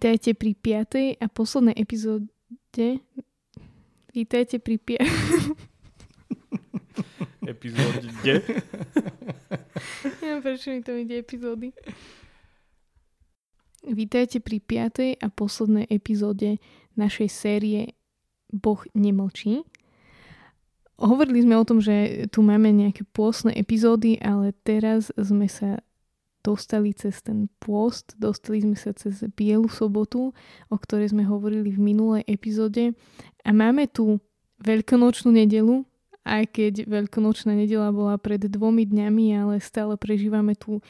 Vítajte pri piatej a poslednej epizóde. Vítajte pri pi... Epizóde? Neviem, prečo mi to ide epizódy. Vítajte pri piatej a poslednej epizóde našej série Boh nemlčí. Hovorili sme o tom, že tu máme nejaké pôsne epizódy, ale teraz sme sa dostali cez ten pôst, dostali sme sa cez Bielu sobotu, o ktorej sme hovorili v minulej epizóde. A máme tu Veľkonočnú nedelu, aj keď Veľkonočná nedela bola pred dvomi dňami, ale stále prežívame tú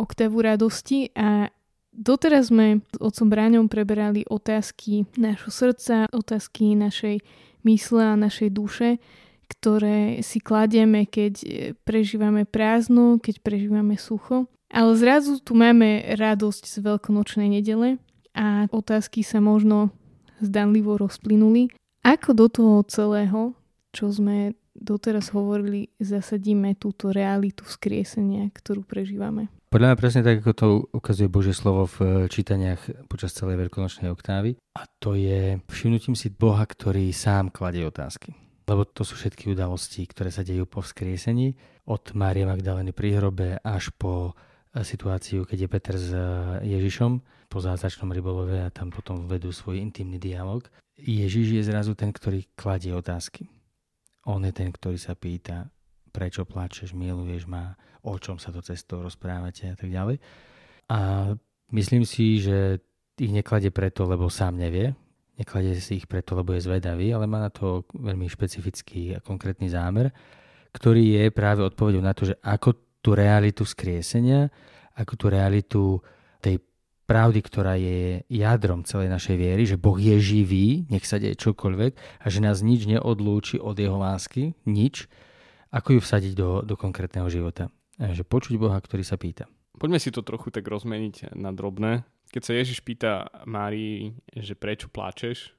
oktavu radosti. A doteraz sme s otcom Bráňom preberali otázky našho srdca, otázky našej mysle a našej duše, ktoré si kladieme, keď prežívame prázdno, keď prežívame sucho. Ale zrazu tu máme radosť z veľkonočnej nedele a otázky sa možno zdanlivo rozplynuli. Ako do toho celého, čo sme doteraz hovorili, zasadíme túto realitu vzkriesenia, ktorú prežívame? Podľa mňa presne tak, ako to ukazuje Božie slovo v čítaniach počas celej veľkonočnej oktávy. A to je všimnutím si Boha, ktorý sám kladie otázky. Lebo to sú všetky udalosti, ktoré sa dejú po vzkriesení. Od Márie Magdaleny pri hrobe až po situáciu, keď je Peter s eh, Ježišom po zázračnom rybolove a tam potom vedú svoj intimný dialog. Ježiš je zrazu ten, ktorý kladie otázky. On je ten, ktorý sa pýta, prečo plačeš, miluješ ma, o čom sa to cestou rozprávate a tak ďalej. A myslím si, že ich nekladie preto, lebo sám nevie, nekladie si ich preto, lebo je zvedavý, ale má na to veľmi špecifický a konkrétny zámer, ktorý je práve odpovedou na to, že ako tú realitu skriesenia, ako tú realitu tej pravdy, ktorá je jadrom celej našej viery, že Boh je živý, nech sa deje čokoľvek a že nás nič neodlúči od jeho lásky, nič, ako ju vsadiť do, do konkrétneho života. A že počuť Boha, ktorý sa pýta. Poďme si to trochu tak rozmeniť na drobné. Keď sa Ježiš pýta Márii, že prečo pláčeš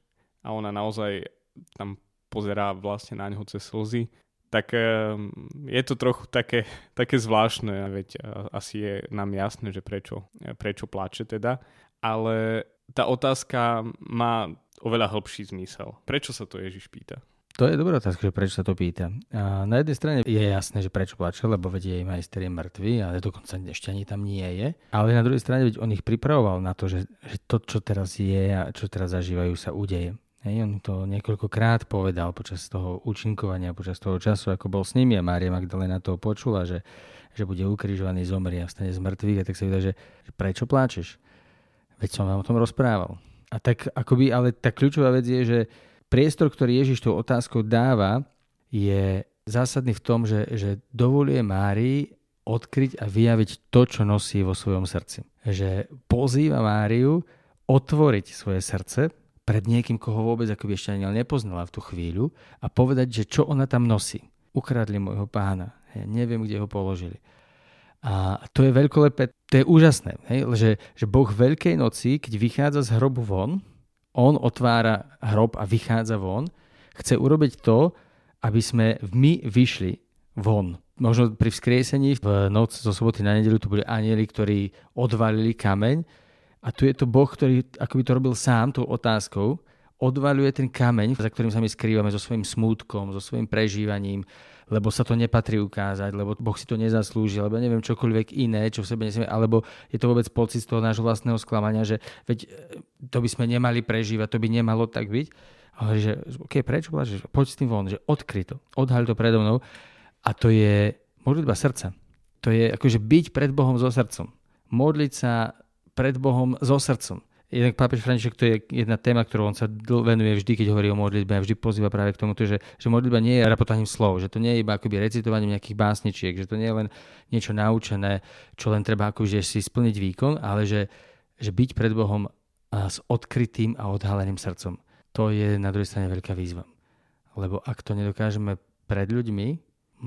a ona naozaj tam pozerá vlastne na ňo cez slzy, tak ehm, je to trochu také, také zvláštne, veď asi je nám jasné, že prečo, prečo plače teda, ale tá otázka má oveľa hĺbší zmysel. Prečo sa to Ježiš pýta? To je dobrá otázka, že prečo sa to pýta. A na jednej strane je jasné, že prečo plače, lebo veď jej majster je mŕtvý, ale dokonca ešte ani tam nie je. Ale na druhej strane veď on ich pripravoval na to, že, že to, čo teraz je a čo teraz zažívajú, sa udeje. Hej, on to niekoľkokrát povedal počas toho účinkovania, počas toho času, ako bol s nimi a Mária Magdalena to počula, že, že bude ukrižovaný, zomrie a vstane z mŕtvych a tak sa vydá, že prečo pláčeš? Veď som vám o tom rozprával. A tak akoby, ale tá kľúčová vec je, že priestor, ktorý Ježiš tou otázkou dáva, je zásadný v tom, že, že dovoluje Márii odkryť a vyjaviť to, čo nosí vo svojom srdci. Že pozýva Máriu otvoriť svoje srdce pred niekým, koho vôbec akoby ešte ani nepoznala v tú chvíľu a povedať, že čo ona tam nosí. Ukradli môjho pána. Ja neviem, kde ho položili. A to je veľkolepé, to je úžasné, hej? Že, že Boh Veľkej noci, keď vychádza z hrobu von, on otvára hrob a vychádza von, chce urobiť to, aby sme my vyšli von. Možno pri vzkriesení v noc zo soboty na nedelu tu boli anieli, ktorí odvalili kameň. A tu je to Boh, ktorý akoby to robil sám tou otázkou, odvaľuje ten kameň, za ktorým sa my skrývame so svojím smútkom, so svojím prežívaním, lebo sa to nepatrí ukázať, lebo Boh si to nezaslúži, lebo neviem čokoľvek iné, čo v sebe nesieme, alebo je to vôbec pocit z toho nášho vlastného sklamania, že veď e, to by sme nemali prežívať, to by nemalo tak byť. A hovorí, že OK, prečo pláčeš? Poď s tým von, že odkry to, odhaľ to predo mnou. A to je modlitba srdca. To je akože byť pred Bohom so srdcom. Modliť sa pred Bohom so srdcom. Jednak pápež František to je jedna téma, ktorú on sa venuje vždy, keď hovorí o modlitbe a vždy pozýva práve k tomu, že, že modlitba nie je rapotaním slov, že to nie je iba akoby recitovaním nejakých básničiek, že to nie je len niečo naučené, čo len treba akože si splniť výkon, ale že, že byť pred Bohom s odkrytým a odhaleným srdcom. To je na druhej strane veľká výzva. Lebo ak to nedokážeme pred ľuďmi,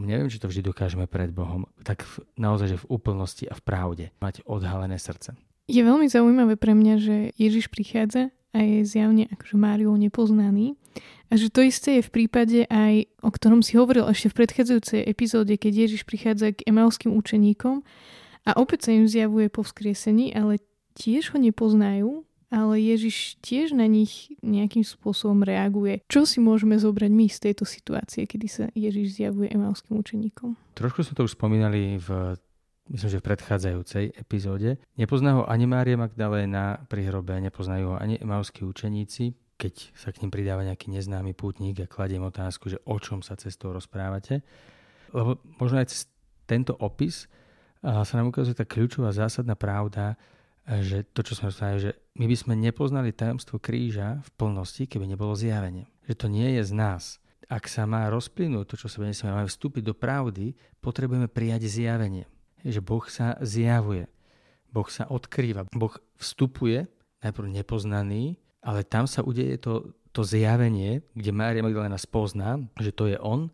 neviem, či to vždy dokážeme pred Bohom, tak naozaj, že v úplnosti a v pravde mať odhalené srdce. Je veľmi zaujímavé pre mňa, že Ježiš prichádza a je zjavne akože Máriou nepoznaný. A že to isté je v prípade aj, o ktorom si hovoril ešte v predchádzajúcej epizóde, keď Ježiš prichádza k emelským učeníkom a opäť sa im zjavuje po vzkriesení, ale tiež ho nepoznajú, ale Ježiš tiež na nich nejakým spôsobom reaguje. Čo si môžeme zobrať my z tejto situácie, kedy sa Ježiš zjavuje emalským učeníkom? Trošku sme to už spomínali v myslím, že v predchádzajúcej epizóde. Nepozná ho ani Mária Magdaléna pri hrobe, nepoznajú ho ani emauskí učeníci, keď sa k ním pridáva nejaký neznámy pútnik a kladiem otázku, že o čom sa cestou rozprávate. Lebo možno aj cez tento opis sa nám ukazuje tá kľúčová zásadná pravda, že to, čo sme rozprávali, že my by sme nepoznali tajomstvo kríža v plnosti, keby nebolo zjavenie. Že to nie je z nás. Ak sa má rozplynúť to, čo sa nesieme, máme vstúpiť do pravdy, potrebujeme prijať zjavenie že Boh sa zjavuje. Boh sa odkrýva. Boh vstupuje, najprv nepoznaný, ale tam sa udeje to, to zjavenie, kde Mária Magdalena spozná, že to je on,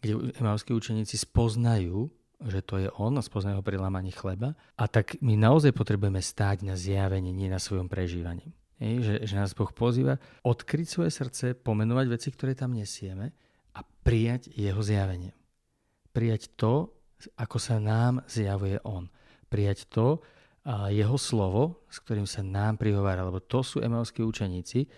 kde emavskí učeníci spoznajú, že to je on a spoznajú ho pri lámaní chleba. A tak my naozaj potrebujeme stáť na zjavenie, nie na svojom prežívaní. Ej, že, že nás Boh pozýva odkryť svoje srdce, pomenovať veci, ktoré tam nesieme a prijať jeho zjavenie. Prijať to, ako sa nám zjavuje On. Prijať to, a jeho slovo, s ktorým sa nám prihovára, lebo to sú emelskí učeníci,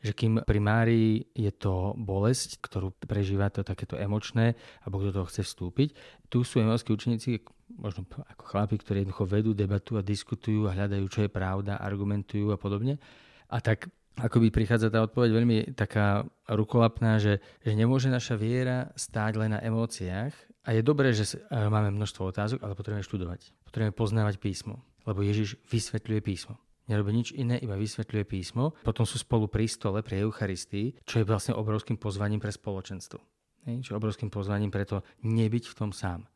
že kým pri Márii je to bolesť, ktorú prežíva to takéto emočné a Boh do toho chce vstúpiť, tu sú emelskí učeníci, možno ako chlapi, ktorí jednoducho vedú debatu a diskutujú a hľadajú, čo je pravda, argumentujú a podobne. A tak akoby prichádza tá odpoveď veľmi taká rukolapná, že, že nemôže naša viera stáť len na emóciách, a je dobré, že máme množstvo otázok, ale potrebujeme študovať. Potrebujeme poznávať písmo, lebo Ježiš vysvetľuje písmo. Nerobí nič iné, iba vysvetľuje písmo. Potom sú spolu pri stole pri Eucharistii, čo je vlastne obrovským pozvaním pre spoločenstvo. Čo obrovským pozvaním preto nebyť v tom sám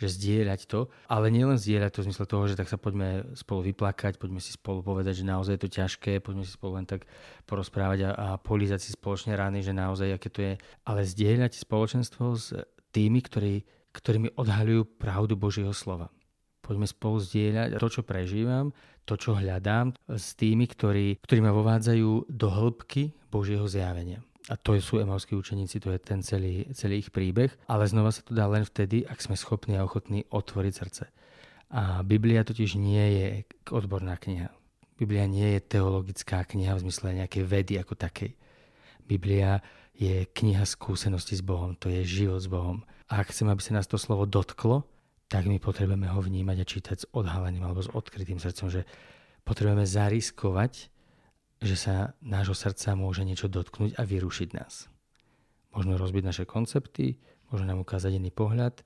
že zdieľať to, ale nielen zdieľať to v zmysle toho, že tak sa poďme spolu vyplakať, poďme si spolu povedať, že naozaj je to ťažké, poďme si spolu len tak porozprávať a, a polízať si spoločne rány, že naozaj aké to je, ale zdieľať spoločenstvo s tými, ktorí, ktorými odhaľujú pravdu Božieho slova. Poďme spolu zdieľať to, čo prežívam, to, čo hľadám s tými, ktorí, ktorí ma vovádzajú do hĺbky Božieho zjavenia. A to sú emovskí učeníci, to je ten celý, celý ich príbeh. Ale znova sa to dá len vtedy, ak sme schopní a ochotní otvoriť srdce. A Biblia totiž nie je odborná kniha. Biblia nie je teologická kniha v zmysle nejakej vedy ako takej. Biblia je kniha skúsenosti s Bohom, to je život s Bohom. A ak chcem, aby sa nás to slovo dotklo, tak my potrebujeme ho vnímať a čítať s odhalením alebo s odkrytým srdcom, že potrebujeme zariskovať, že sa nášho srdca môže niečo dotknúť a vyrušiť nás. Možno rozbiť naše koncepty, možno nám ukázať iný pohľad,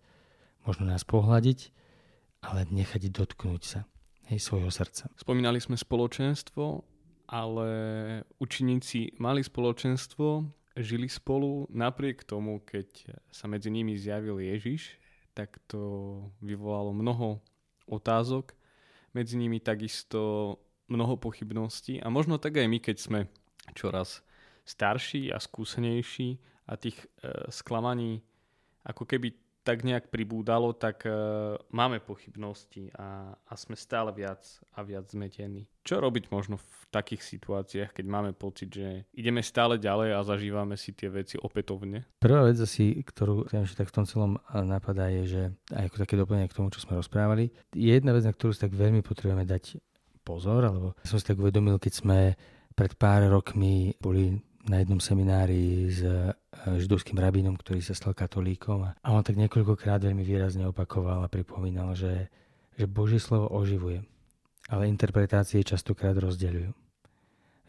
možno nás pohľadiť, ale nechať dotknúť sa hej, svojho srdca. Spomínali sme spoločenstvo, ale učeníci mali spoločenstvo, žili spolu napriek tomu, keď sa medzi nimi zjavil Ježiš, tak to vyvolalo mnoho otázok, medzi nimi takisto mnoho pochybností a možno tak aj my, keď sme čoraz starší a skúsenejší a tých e, sklamaní ako keby tak nejak pribúdalo, tak uh, máme pochybnosti a, a sme stále viac a viac zmetení. Čo robiť možno v takých situáciách, keď máme pocit, že ideme stále ďalej a zažívame si tie veci opätovne? Prvá vec asi, ktorú že tak v tom celom eh, napadá, je, že aj ako také doplnenie k tomu, čo sme rozprávali, je jedna vec, na ktorú si tak veľmi potrebujeme dať pozor, alebo som si tak uvedomil, keď sme pred pár rokmi boli na jednom seminári s e, židovským rabínom, ktorý sa stal katolíkom a on tak niekoľkokrát veľmi výrazne opakoval a pripomínal, že, že Božie slovo oživuje, ale interpretácie častokrát rozdeľujú.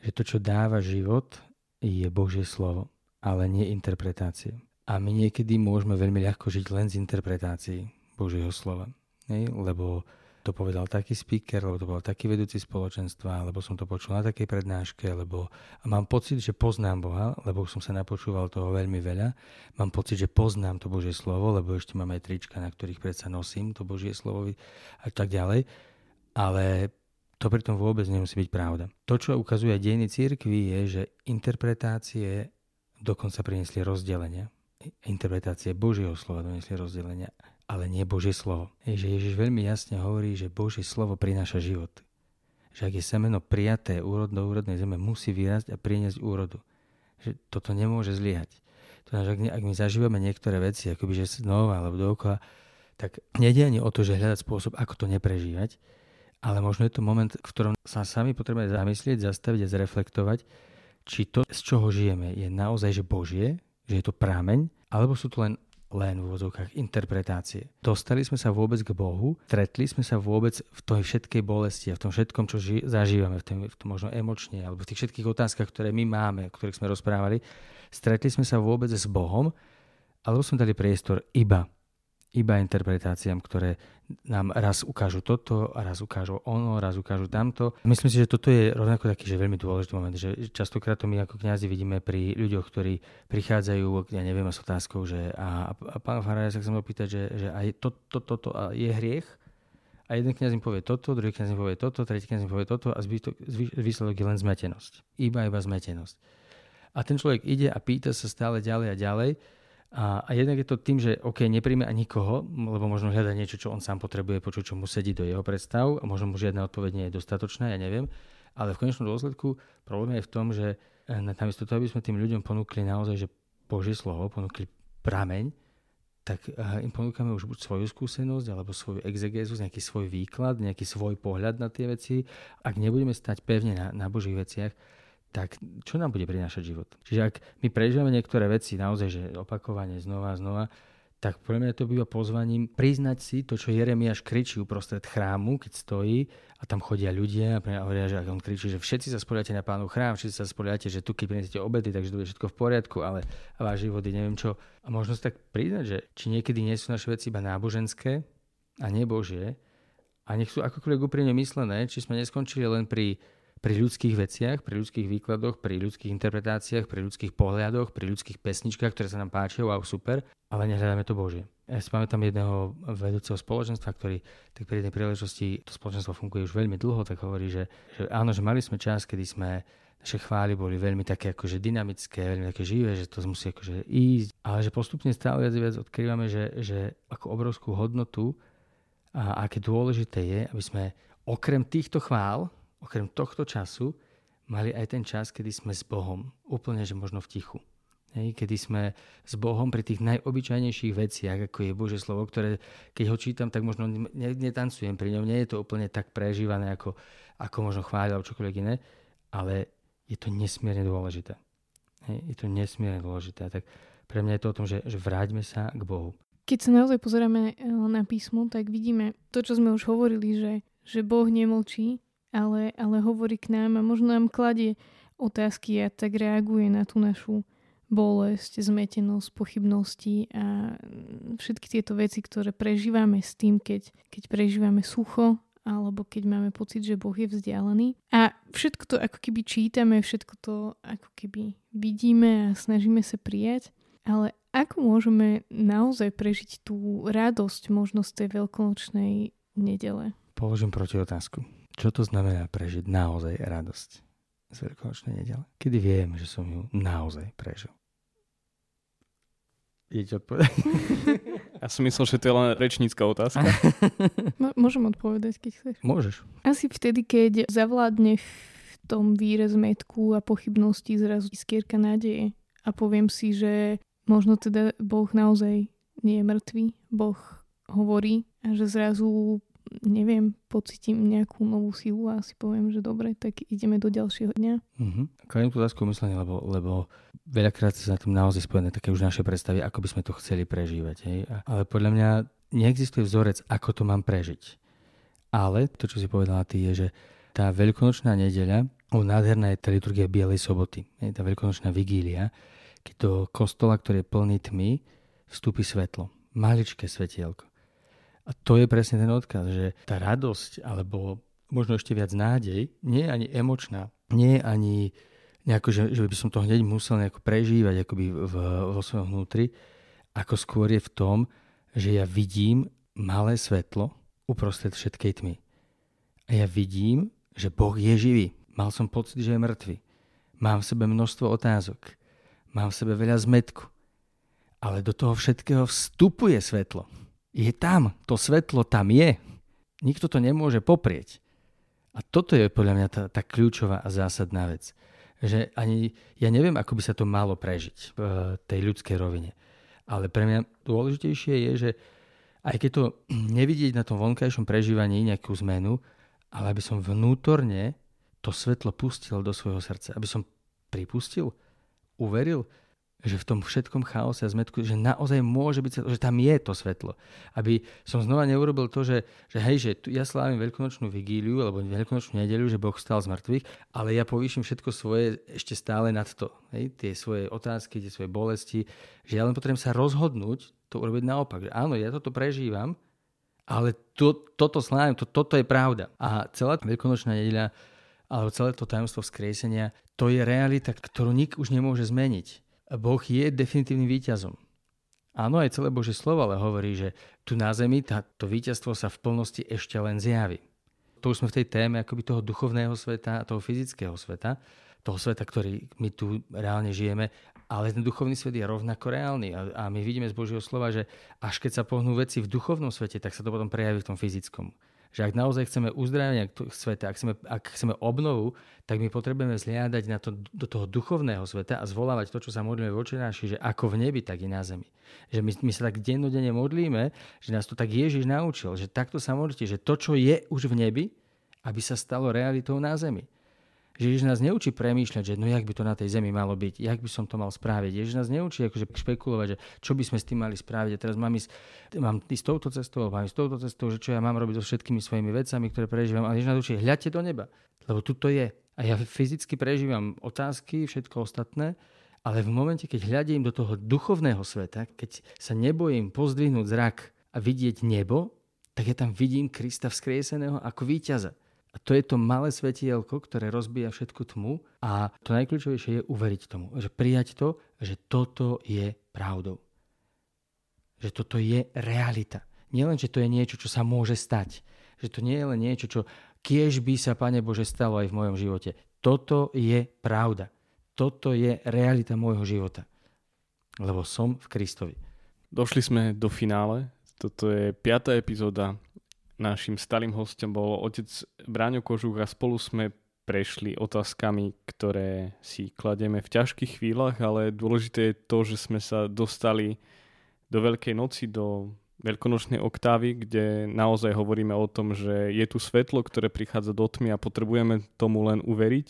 Že to, čo dáva život, je Božie slovo, ale nie interpretácie. A my niekedy môžeme veľmi ľahko žiť len z interpretácií Božieho slova. Hej? Lebo to povedal taký speaker, lebo to bol taký vedúci spoločenstva, alebo som to počul na takej prednáške, lebo mám pocit, že poznám Boha, lebo som sa napočúval toho veľmi veľa. Mám pocit, že poznám to Božie slovo, lebo ešte mám aj trička, na ktorých predsa nosím to Božie slovo a tak ďalej. Ale to pritom vôbec nemusí byť pravda. To, čo ukazuje dejiny církvy, je, že interpretácie dokonca priniesli rozdelenia. Interpretácie Božieho slova doniesli rozdelenia ale nie Božie slovo. Že Ježiš veľmi jasne hovorí, že Božie slovo prináša život. Že ak je semeno prijaté úrod do úrodnej zeme, musí vyrásť a priniesť úrodu. Že toto nemôže zlyhať. To znamená, ak, ak my zažívame niektoré veci, akoby že znova alebo dookola, tak nejde ani o to, že hľadať spôsob, ako to neprežívať, ale možno je to moment, v ktorom sa sami potrebujeme zamyslieť, zastaviť a zreflektovať, či to, z čoho žijeme, je naozaj že Božie, že je to prámeň, alebo sú to len len v úvodzovkách interpretácie. Dostali sme sa vôbec k Bohu, stretli sme sa vôbec v tej všetkej bolesti a v tom všetkom, čo ži- zažívame, v tom, v tom možno emočne, alebo v tých všetkých otázkach, ktoré my máme, o ktorých sme rozprávali, stretli sme sa vôbec s Bohom, alebo sme dali priestor iba iba interpretáciám, ktoré nám raz ukážu toto a raz ukážu ono, raz ukážu tamto. Myslím si, že toto je rovnako taký, že veľmi dôležitý moment, že častokrát to my ako kňazi vidíme pri ľuďoch, ktorí prichádzajú, ja neviem, s otázkou, že a, a pán Faraj sa chcem opýtať, že, že aj to, to, to, to je hriech, a jeden kniaz im povie toto, druhý kniaz im povie toto, tretí kniaz im povie toto a výsledok je len zmetenosť. Iba, iba zmetenosť. A ten človek ide a pýta sa stále ďalej a ďalej a, a jednak je to tým, že OK, nepríjme ani nikoho, lebo možno hľada niečo, čo on sám potrebuje počuť, čo mu sedí do jeho predstav a možno mu žiadna odpoveď nie je dostatočná, ja neviem. Ale v konečnom dôsledku problém je v tom, že e, namiesto toho, aby sme tým ľuďom ponúkli naozaj, že Božie slovo, ponúkli prameň, tak e, im ponúkame už buď svoju skúsenosť, alebo svoju exegézu, nejaký svoj výklad, nejaký svoj pohľad na tie veci. Ak nebudeme stať pevne na, na Božích veciach, tak čo nám bude prinášať život? Čiže ak my prežívame niektoré veci naozaj, že opakovane znova a znova, tak pre mňa to býva pozvaním priznať si to, čo Jeremiáš kričí uprostred chrámu, keď stojí a tam chodia ľudia a hovoria, že on kričí, že všetci sa spoliate na pánu chrám, všetci sa spoliate, že tu keď prinesiete obedy, takže to bude všetko v poriadku, ale váš život je neviem čo. A možno si tak priznať, že či niekedy nie sú naše veci iba náboženské a nebožie a nech sú akokoľvek úprimne myslené, či sme neskončili len pri pri ľudských veciach, pri ľudských výkladoch, pri ľudských interpretáciách, pri ľudských pohľadoch, pri ľudských pesničkách, ktoré sa nám páčia, wow, super, ale nehľadáme to Božie. Ja si pamätám jedného vedúceho spoločenstva, ktorý tak pri jednej príležitosti, to spoločenstvo funguje už veľmi dlho, tak hovorí, že, že áno, že mali sme čas, kedy sme naše chvály boli veľmi také akože dynamické, veľmi také živé, že to musí akože ísť, ale že postupne stále viac viac odkrývame, že, že ako obrovskú hodnotu a aké dôležité je, aby sme okrem týchto chvál, okrem tohto času mali aj ten čas, kedy sme s Bohom, úplne, že možno v tichu. Hej, kedy sme s Bohom pri tých najobyčajnejších veciach, ako je Bože slovo, ktoré keď ho čítam, tak možno netancujem pri ňom, nie je to úplne tak prežívané, ako, ako možno chváľa alebo čokoľvek iné, ale je to nesmierne dôležité. Hej, je to nesmierne dôležité. Tak pre mňa je to o tom, že, že vráťme sa k Bohu. Keď sa naozaj pozeráme eh, na písmo, tak vidíme to, čo sme už hovorili, že, že Boh nemlčí, ale, ale hovorí k nám a možno nám kladie otázky a tak reaguje na tú našu bolesť, zmetenosť, pochybnosti a všetky tieto veci, ktoré prežívame s tým, keď, keď prežívame sucho alebo keď máme pocit, že Boh je vzdialený. A všetko to ako keby čítame, všetko to ako keby vidíme a snažíme sa prijať, ale ako môžeme naozaj prežiť tú radosť možno z tej veľkonočnej nedele? Položím proti otázku. Čo to znamená prežiť naozaj radosť z veľkonočnej nedele? Kedy viem, že som ju naozaj prežil? Idete odpovedať? Ja som myslel, že to je len rečnícka otázka. môžem odpovedať, keď chceš. Môžeš. Asi vtedy, keď zavládne v tom víre zmetku a pochybnosti zrazu skierka nádeje a poviem si, že možno teda Boh naozaj nie je mŕtvý, Boh hovorí a že zrazu neviem, pocitím nejakú novú silu a si poviem, že dobre, tak ideme do ďalšieho dňa. Uh-huh. Kladím tú otázku myslenie, lebo, lebo veľakrát sa na tým naozaj spojené také už naše predstavy, ako by sme to chceli prežívať. Hej? Ale podľa mňa neexistuje vzorec, ako to mám prežiť. Ale to, čo si povedala ty, je, že tá veľkonočná nedeľa, o nádherná je tá liturgia Bielej soboty, je tá veľkonočná vigília, keď do kostola, ktorý je plný tmy, vstúpi svetlo. Maličké svetielko. A to je presne ten odkaz, že tá radosť, alebo možno ešte viac nádej, nie je ani emočná, nie je ani nejako, že, že by som to hneď musel nejako prežívať akoby v, vo svojom vnútri, ako skôr je v tom, že ja vidím malé svetlo uprostred všetkej tmy. A ja vidím, že Boh je živý. Mal som pocit, že je mŕtvy. Mám v sebe množstvo otázok. Mám v sebe veľa zmetku. Ale do toho všetkého vstupuje svetlo. Je tam. To svetlo tam je. Nikto to nemôže poprieť. A toto je podľa mňa tá, tá kľúčová a zásadná vec. Že ani, ja neviem, ako by sa to malo prežiť v tej ľudskej rovine. Ale pre mňa dôležitejšie je, že aj keď to nevidieť na tom vonkajšom prežívaní nejakú zmenu, ale aby som vnútorne to svetlo pustil do svojho srdca. Aby som pripustil, uveril, že v tom všetkom chaose a zmetku, že naozaj môže byť že tam je to svetlo. Aby som znova neurobil to, že, že hej, že tu ja slávim veľkonočnú vigíliu alebo veľkonočnú nedeľu, že Boh stal z mŕtvych, ale ja povýšim všetko svoje ešte stále nad to. Hej, tie svoje otázky, tie svoje bolesti, že ja len potrebujem sa rozhodnúť to urobiť naopak. Že áno, ja toto prežívam, ale to, toto slávim, to, toto je pravda. A celá veľkonočná nedeľa alebo celé to tajomstvo vzkriesenia, to je realita, ktorú nik už nemôže zmeniť Boh je definitívnym víťazom. Áno, aj celé Bože slovo ale hovorí, že tu na zemi to víťazstvo sa v plnosti ešte len zjaví. To už sme v tej téme akoby toho duchovného sveta a toho fyzického sveta, toho sveta, ktorý my tu reálne žijeme, ale ten duchovný svet je rovnako reálny a, a my vidíme z Božieho slova, že až keď sa pohnú veci v duchovnom svete, tak sa to potom prejaví v tom fyzickom že ak naozaj chceme uzdravenie sveta, ak chceme, ak chceme obnovu, tak my potrebujeme zliadať na to, do toho duchovného sveta a zvolávať to, čo sa modlíme voči naši, že ako v nebi, tak i na zemi. Že my, my sa tak dennodenne modlíme, že nás to tak Ježiš naučil, že takto sa modlíte, že to, čo je už v nebi, aby sa stalo realitou na zemi. Že Ježiš nás neučí premýšľať, že no jak by to na tej zemi malo byť, jak by som to mal spraviť. Ježiš nás neučí akože špekulovať, že čo by sme s tým mali spraviť. A teraz mám ísť, mám ísť touto cestou, mám ísť touto cestou, že čo ja mám robiť so všetkými svojimi vecami, ktoré prežívam. A Ježiš nás učí, hľadte do neba, lebo tu to je. A ja fyzicky prežívam otázky, všetko ostatné, ale v momente, keď hľadím do toho duchovného sveta, keď sa nebojím pozdvihnúť zrak a vidieť nebo, tak ja tam vidím Krista vzkrieseného ako víťaza. A to je to malé svetielko, ktoré rozbíja všetku tmu a to najkľúčovejšie je uveriť tomu, že prijať to, že toto je pravdou. Že toto je realita. Nielen, že to je niečo, čo sa môže stať. Že to nie je len niečo, čo kiež by sa, Pane Bože, stalo aj v mojom živote. Toto je pravda. Toto je realita môjho života. Lebo som v Kristovi. Došli sme do finále. Toto je piatá epizóda Našim stalým hostom bol otec Bráňo Kožúk a spolu sme prešli otázkami, ktoré si klademe v ťažkých chvíľach, ale dôležité je to, že sme sa dostali do Veľkej noci, do veľkonočnej oktávy, kde naozaj hovoríme o tom, že je tu svetlo, ktoré prichádza do tmy a potrebujeme tomu len uveriť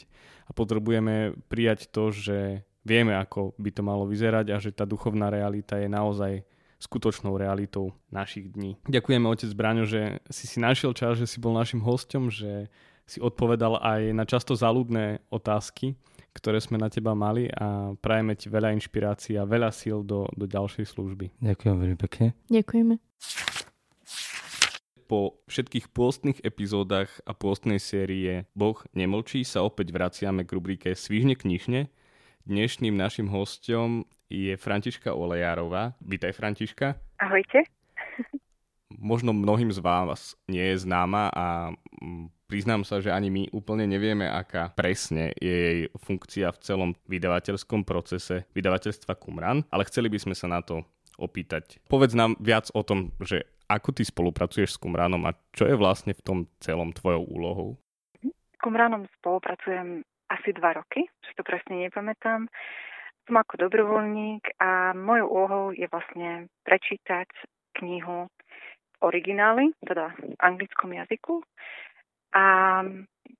a potrebujeme prijať to, že vieme, ako by to malo vyzerať a že tá duchovná realita je naozaj skutočnou realitou našich dní. Ďakujeme otec Braňo, že si si našiel čas, že si bol našim hostom, že si odpovedal aj na často záľudné otázky, ktoré sme na teba mali a prajeme ti veľa inšpirácií a veľa síl do, do ďalšej služby. Ďakujem veľmi pekne. Ďakujeme. Po všetkých pôstnych epizódach a pôstnej série Boh nemlčí sa opäť vraciame k rubrike Svižne knižne. Dnešným našim hostom je Františka Olejárová. Vítaj Františka. Ahojte. Možno mnohým z vás nie je známa a mm, priznám sa, že ani my úplne nevieme, aká presne je jej funkcia v celom vydavateľskom procese vydavateľstva Kumran, ale chceli by sme sa na to opýtať. Povedz nám viac o tom, že ako ty spolupracuješ s Kumranom a čo je vlastne v tom celom tvojou úlohou? S Kumranom spolupracujem asi dva roky, že to presne nepamätám som ako dobrovoľník a mojou úlohou je vlastne prečítať knihu v origináli, teda v anglickom jazyku a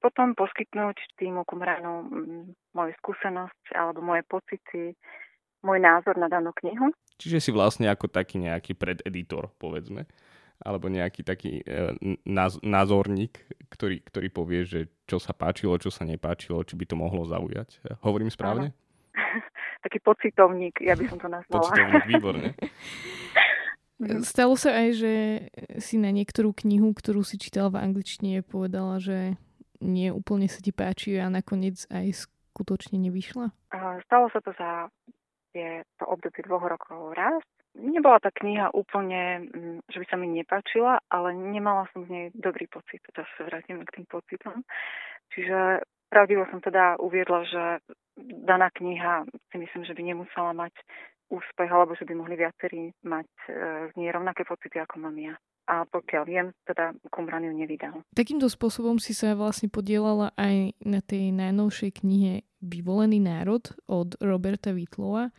potom poskytnúť týmu Kumranu moju skúsenosť alebo moje pocity, môj názor na danú knihu. Čiže si vlastne ako taký nejaký prededitor, povedzme, alebo nejaký taký e, názorník, ktorý, ktorý povie, že čo sa páčilo, čo sa nepáčilo, či by to mohlo zaujať. Hovorím správne? Áno. taký pocitovník, ja by som to nazvala. Pocitovník, výborne. Stalo sa aj, že si na niektorú knihu, ktorú si čítala v angličtine, povedala, že nie úplne sa ti páči a nakoniec aj skutočne nevyšla? Stalo sa to za je to obdobie dvoch rokov raz. Nebola tá kniha úplne, mm, že by sa mi nepáčila, ale nemala som z nej dobrý pocit. Teraz sa vrátime k tým pocitom. Čiže pravdivo som teda uviedla, že daná kniha si myslím, že by nemusela mať úspech, alebo že by mohli viacerí mať e, z nej rovnaké pocity, ako mám ja. A pokiaľ viem, teda Kumran ju nevydal. Takýmto spôsobom si sa vlastne podielala aj na tej najnovšej knihe Vyvolený národ od Roberta Whitlova.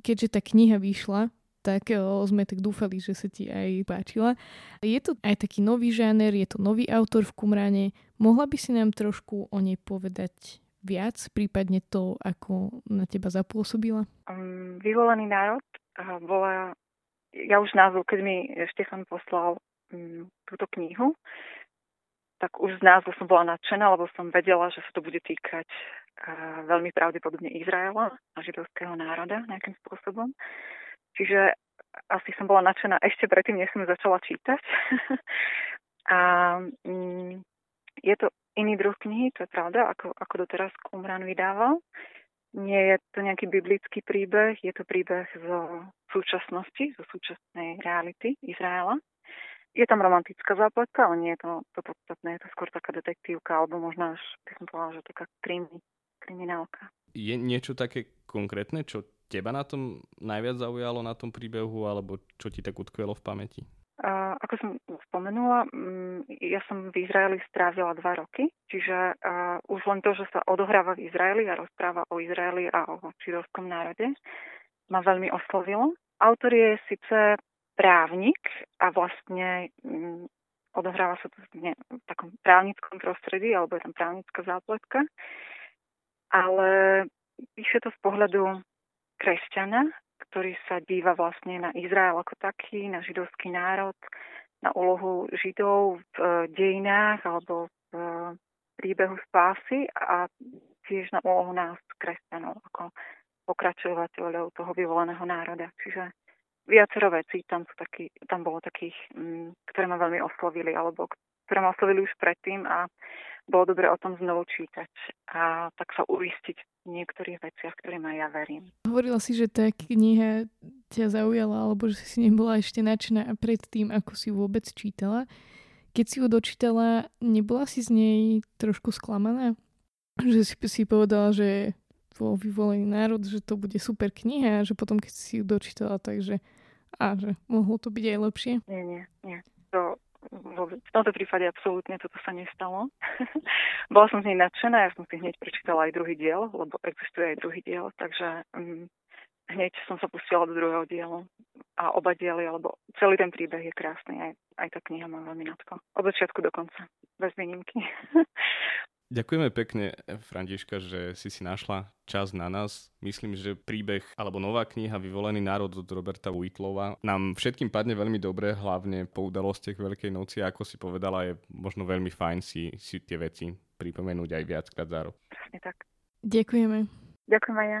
Keďže tá kniha vyšla, tak o, sme tak dúfali, že sa ti aj páčila. Je to aj taký nový žáner, je to nový autor v Kumrane. Mohla by si nám trošku o nej povedať viac, prípadne to, ako na teba zapôsobila? Um, vyvolený národ uh, bola, ja už názov, keď mi Štefan poslal um, túto knihu, tak už z názvu som bola nadšená, lebo som vedela, že sa to bude týkať uh, veľmi pravdepodobne Izraela a židovského národa nejakým spôsobom. Čiže asi som bola nadšená ešte predtým, než som začala čítať. a um, je to iný druh knihy, to je pravda, ako, ako doteraz Kumran vydával. Nie je to nejaký biblický príbeh, je to príbeh zo súčasnosti, zo súčasnej reality Izraela. Je tam romantická zápletka, ale nie je to, to podstatné, je to skôr taká detektívka, alebo možno až, by som povedala, že taká krimi, kriminálka. Je niečo také konkrétne, čo teba na tom najviac zaujalo na tom príbehu, alebo čo ti tak utkvelo v pamäti? Uh, ako som spomenula, um, ja som v Izraeli strávila dva roky, čiže uh, už len to, že sa odohráva v Izraeli a rozpráva o Izraeli a o židovskom národe, ma veľmi oslovilo. Autor je síce právnik a vlastne um, odohráva sa to v, v takom právnickom prostredí, alebo je tam právnická zápletka, ale píše to z pohľadu kresťana, ktorý sa díva vlastne na Izrael ako taký, na židovský národ, na úlohu Židov v e, dejinách alebo v e, príbehu spásy a tiež na úlohu nás, kresťanov, ako pokračovateľov toho vyvoleného národa. Čiže viacero vecí tam, sú taký, tam bolo takých, mm, ktoré ma veľmi oslovili, alebo ktoré ma oslovili už predtým a bolo dobre o tom znovu čítať a tak sa uistiť niektorých veciach, ktorým aj ja verím. Hovorila si, že tá kniha ťa zaujala, alebo že si nebola ešte načná pred tým, ako si vôbec čítala. Keď si ju dočítala, nebola si z nej trošku sklamaná? Že si si povedala, že vo vyvolený národ, že to bude super kniha a že potom, keď si ju dočítala, takže a že mohlo to byť aj lepšie? Nie, nie, nie. To v tomto prípade absolútne toto sa nestalo. Bola som z nej nadšená, ja som si hneď prečítala aj druhý diel, lebo existuje aj druhý diel, takže um, hneď som sa pustila do druhého dielu. A oba diely, alebo celý ten príbeh je krásny, aj, aj tá kniha má veľmi nadko. Od začiatku do konca, bez výnimky. Ďakujeme pekne, Františka, že si si našla čas na nás. Myslím, že príbeh alebo nová kniha Vyvolený národ od Roberta Whitlova nám všetkým padne veľmi dobre, hlavne po udalostiach Veľkej noci. Ako si povedala, je možno veľmi fajn si, si tie veci pripomenúť aj viackrát za rok. Presne tak. Ďakujeme. Ďakujem aj ja.